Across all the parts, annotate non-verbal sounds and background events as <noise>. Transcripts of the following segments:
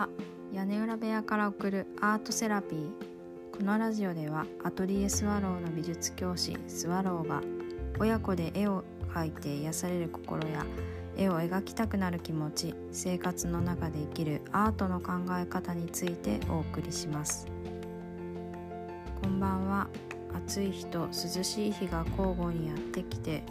は屋根裏部屋から送るアートセラピーこのラジオではアトリエスワローの美術教師スワローが親子で絵を描いて癒される心や絵を描きたくなる気持ち生活の中で生きるアートの考え方についてお送りします。こんばんは。暑い日と涼しい日が交互にやってきて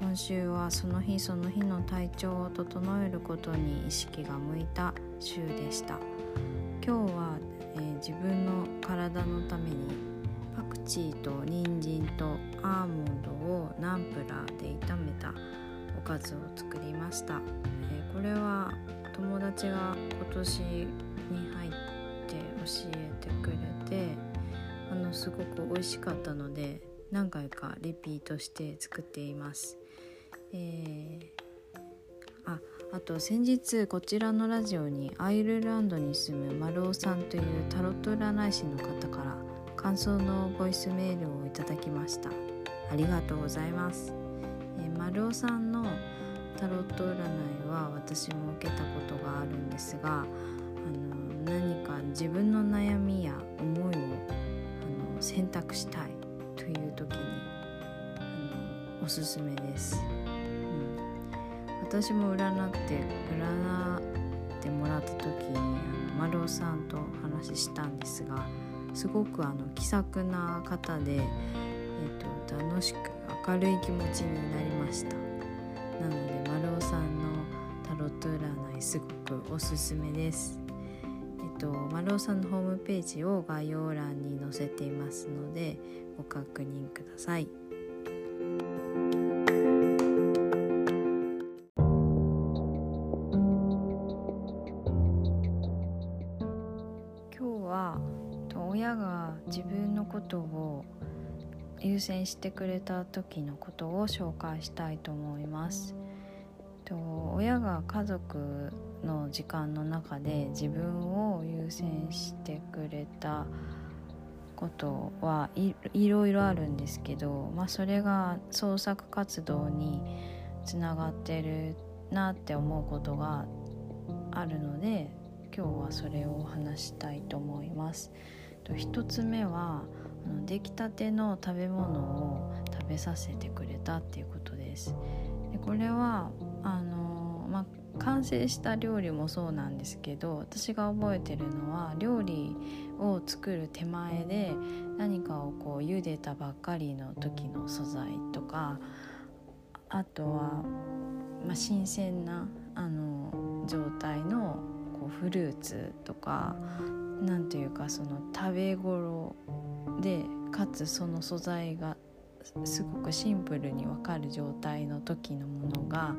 今週はその日その日の体調を整えることに意識が向いた。週でした。今日は、えー、自分の体のためにパクチーと人参とアーモンドをナンプラーで炒めたおかずを作りました、えー、これは友達が今年に入って教えてくれてあのすごく美味しかったので何回かリピートして作っています。えー、ああと先日こちらのラジオにアイルランドに住む丸尾さんというタロット占い師の方から感想のボイスメールをいただきましたありがとうございます、えー、丸尾さんのタロット占いは私も受けたことがあるんですがあの何か自分の悩みや思いをあの選択したいという時にあのおすすめです。私も占って占ってもらった時にあの丸尾さんとお話ししたんですがすごくあの気さくな方で、えーと、楽しく明るい気持ちになりましたなので丸尾さんのタロット占いすごくおすすめですえっと、丸尾さんのホームページを概要欄に載せていますのでご確認ください。は親が自分のことを優先してくれた時のことを紹介したいと思います。と親が家族の時間の中で自分を優先してくれたことはいいろいろあるんですけど、まあ、それが創作活動につながってるなって思うことがあるので今日はそれを話したいと思います。1つ目はあの出来たての食べ物を食べさせてくれたっていうことですでこれはあの、まあ、完成した料理もそうなんですけど私が覚えてるのは料理を作る手前で何かをこう茹でたばっかりの時の素材とかあとは、まあ、新鮮なあの状態のこうフルーツとか何ていうかその食べ頃でかつその素材がすごくシンプルに分かる状態の時のものが、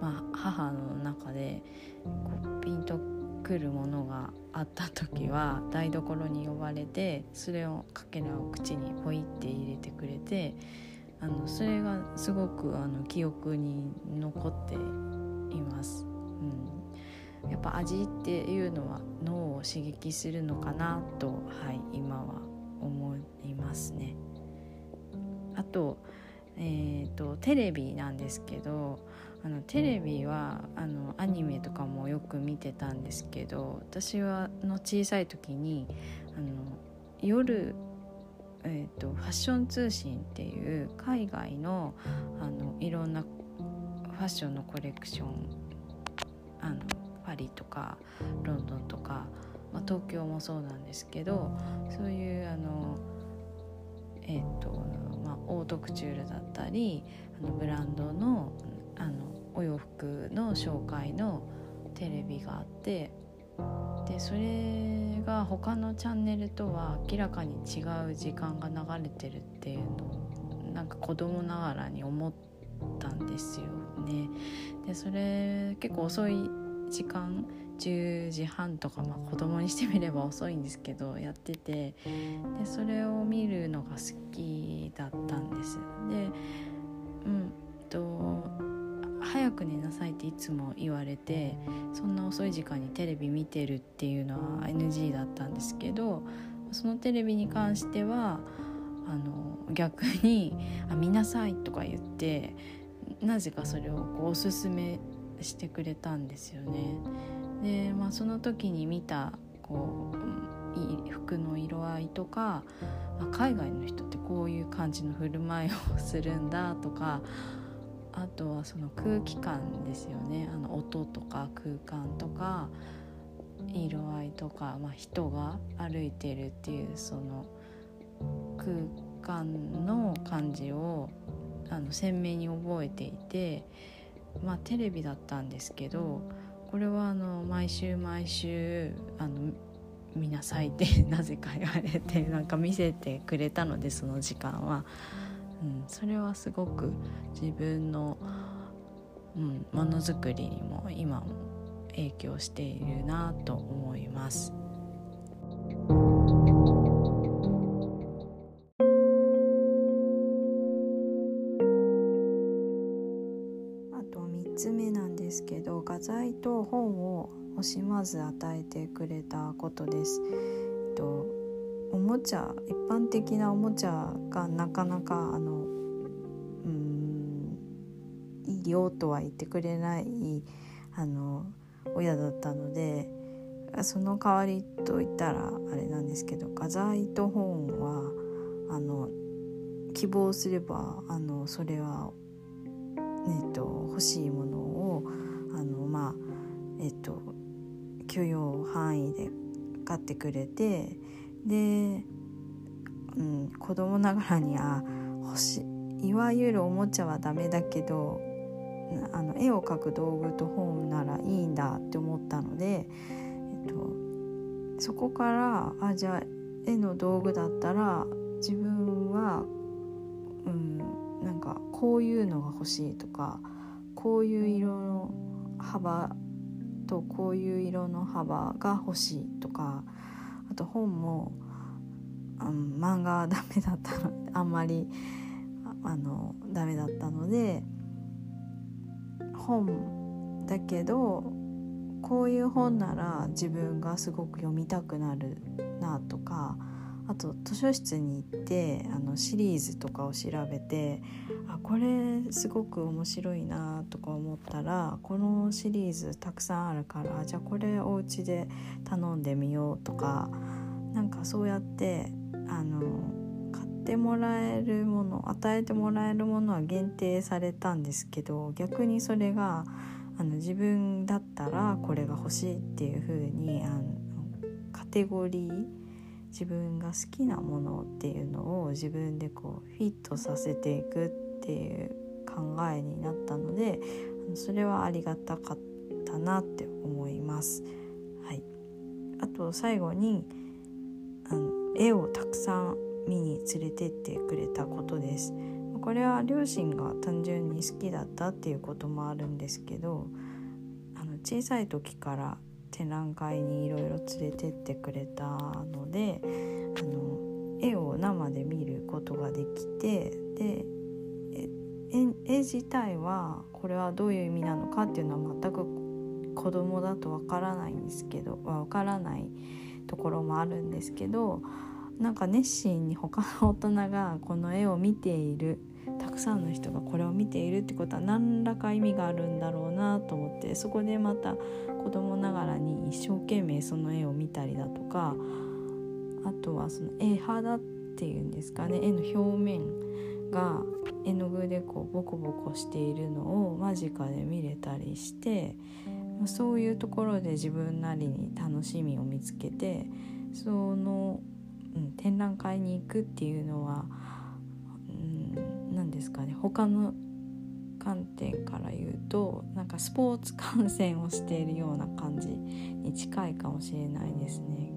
まあ、母の中でこうピンとくるものがあった時は台所に呼ばれてそれをかけらを口にポイって入れてくれてあのそれがすごくあの記憶に残って。っぱ味っていうのは脳を刺激するのかなと、はい、今は思いますね。あと,、えーと、テレビなんですけどあのテレビはあのアニメとかもよく見てたんですけど私はの小さい時にあの夜えーと、ファッション通信っていう海外のあのいろんなファッションのコレクションあのパリとかロンドンとか、まあ、東京もそうなんですけどそういうあのえっ、とまあオートクチュールだったりあのブランドのあのお洋服の紹介のテレビがあってでそれが他のチャンネルとは明らかに違う時間が流れてるっていうのをなんか子供ながらに思ったんですよね。でそれ結構遅い時間10時半とか、まあ、子供にしてみれば遅いんですけどやっててでそれを見るのが好きだったんです。でうんと早く寝なさいっていつも言われてそんな遅い時間にテレビ見てるっていうのは NG だったんですけどそのテレビに関してはあの逆に「あ見なさい」とか言ってなぜかそれをこうおすすめしてくれたんですよね。で、まあ、その時に見たこう服の色合いとか、まあ、海外の人ってこういう感じの振る舞いをするんだとかあとはその空気感ですよねあの音とか空間とか色合いとか、まあ、人が歩いてるっていうその空間の感じをあの鮮明に覚えていて、まあ、テレビだったんですけどこれはあの毎週毎週あの見なさいって <laughs> なぜか言われてなんか見せてくれたのでその時間は、うん、それはすごく自分のうんものづくりにも今も影響しているなと思います。つ目なんですけど画材と本を惜しまず与えてくれたことです。えっと、おもちゃ一般的なおもちゃがなかなかあのうんいいよとは言ってくれないあの親だったのでその代わりと言ったらあれなんですけど画材と本はあの希望すればあのそれはえっと、欲しいものをあのまあえっと許容範囲で買ってくれてで、うん、子供ながらにあ欲しい。わゆるおもちゃはダメだけどあの絵を描く道具と本ならいいんだって思ったので、えっと、そこからあじゃあ絵の道具だったら自分は、うん、なんかこういうのが欲しいとかこういう色の幅とこういう色の幅が欲しいとかあと本も、うん、漫画はダメだったのあんまりあのダメだったので本だけどこういう本なら自分がすごく読みたくなるなとかあと図書室に行ってあのシリーズとかを調べてあこれすごく面白いなとか思ったらこのシリーズたくさんあるからじゃあこれお家で頼んでみようとかなんかそうやってあの買ってもらえるもの与えてもらえるものは限定されたんですけど逆にそれがあの自分だったらこれが欲しいっていう風にあのカテゴリー自分が好きなものっていうのを自分でこうフィットさせていくっていう考えになったのでそれはありがたかったなって思います。はい、あと最後にあの絵をたくさん見に連れてってくれたことです。これは両親が単純に好きだったっていうこともあるんですけどあの小さい時から展覧会にいろいろ連れてってくれたのであの絵を生で見ることができてで絵自体はこれはどういう意味なのかっていうのは全く子供だとわからないんですけどわからないところもあるんですけどなんか熱心に他の大人がこの絵を見ているたくさんの人がこれを見ているってことは何らか意味があるんだろうなと思ってそこでまた子供ながらに一生懸命その絵を見たりだとかあとはその絵肌っていうんですかね絵の表面が絵の具でこうボコボコしているのを間近で見れたりしてそういうところで自分なりに楽しみを見つけてその、うん、展覧会に行くっていうのは、ですかね他の観点から言うとなんかスポーツ観戦をしているような感じに近いかもしれないですね。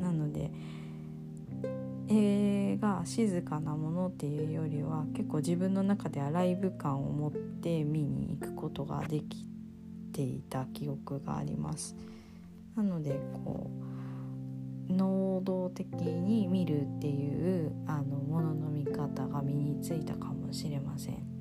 なので映画静かなものっていうよりは結構自分の中ではライブ感を持って見に行くことができていた記憶があります。なのでこう能動的に見るっていうあのものの見方が身についたかもしれません。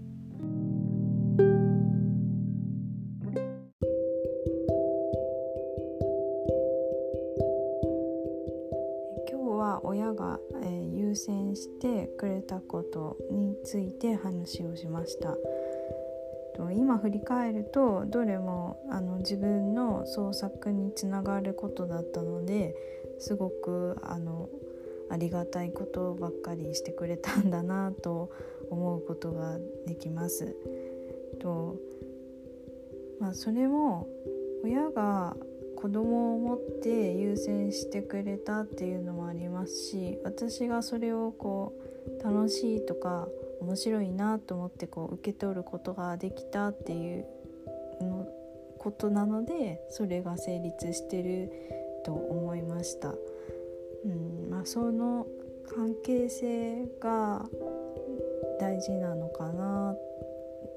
親が、えー、優先してくれたことについて話をしました。今振り返るとどれもあの自分の創作につながることだったのですごくあのありがたいことばっかりしてくれたんだなと思うことができます。とまあ、それも親が子供を持って優先してくれたっていうのもありますし私がそれをこう楽しいとか面白いなと思ってこう受け取ることができたっていうのことなのでそれが成立してると思いました。うんまあ、その関係性が大事なのかな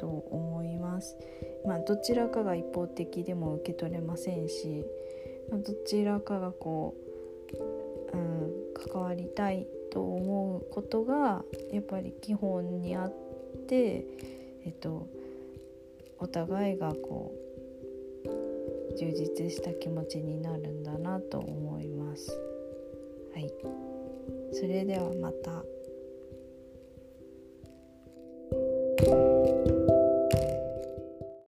と思います。まあ、どちらかが一方的でも受け取れませんし、ま、どちらかがこう、うん、関わりたいと思うことがやっぱり基本にあって、えっと、お互いがこう充実した気持ちになるんだなと思います。はい、それではまた。